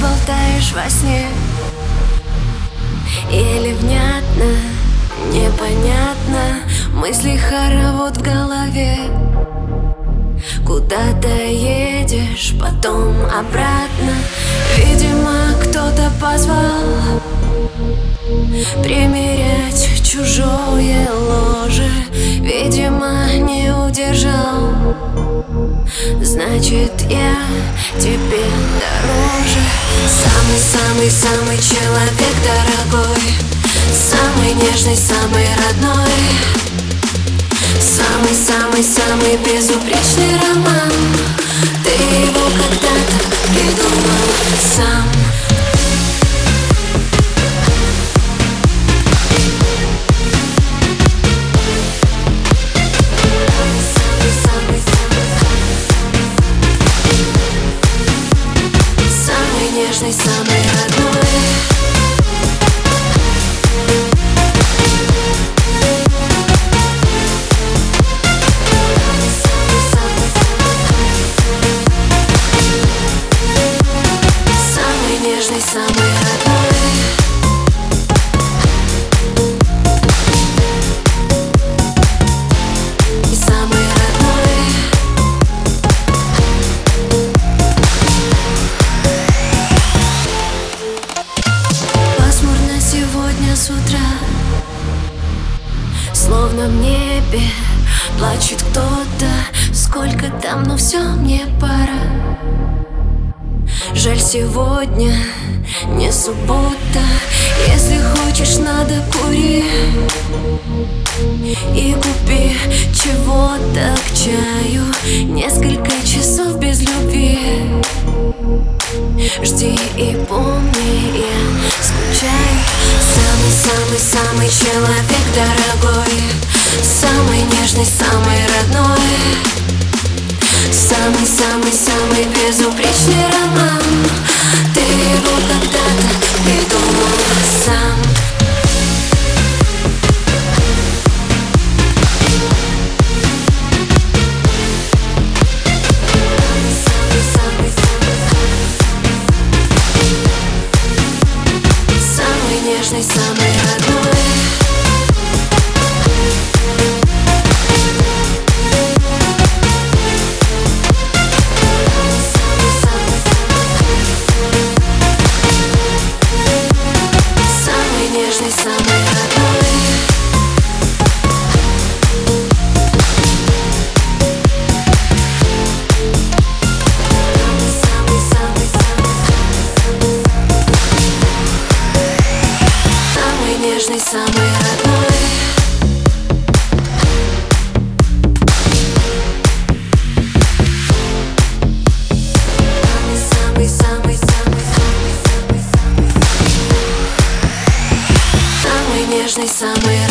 болтаешь во сне Или внятно, непонятно. Мысли хоровод в голове. Куда-то едешь, потом обратно. Видимо, кто-то позвал Примерять чужое ложе. Видимо, не удержал. Значит, я тебе дороже. Самый-самый-самый человек дорогой. Самый нежный, самый родной Самый-самый-самый безупречный роман. Ты его когда-то придумал сам. Нежный, самый родной родной Пасмурно сегодня с утра. Словно в небе плачет кто-то. Сколько там, но все мне пора Жаль сегодня не суббота. Если хочешь, надо кури И купи чего-то к чаю. Несколько часов без любви. Жди и помни, я скучаю. Самый-самый-самый человек дорогой. Самый нежный, самый родной. Самый-самый-самый безупречный самый родной нежный, самый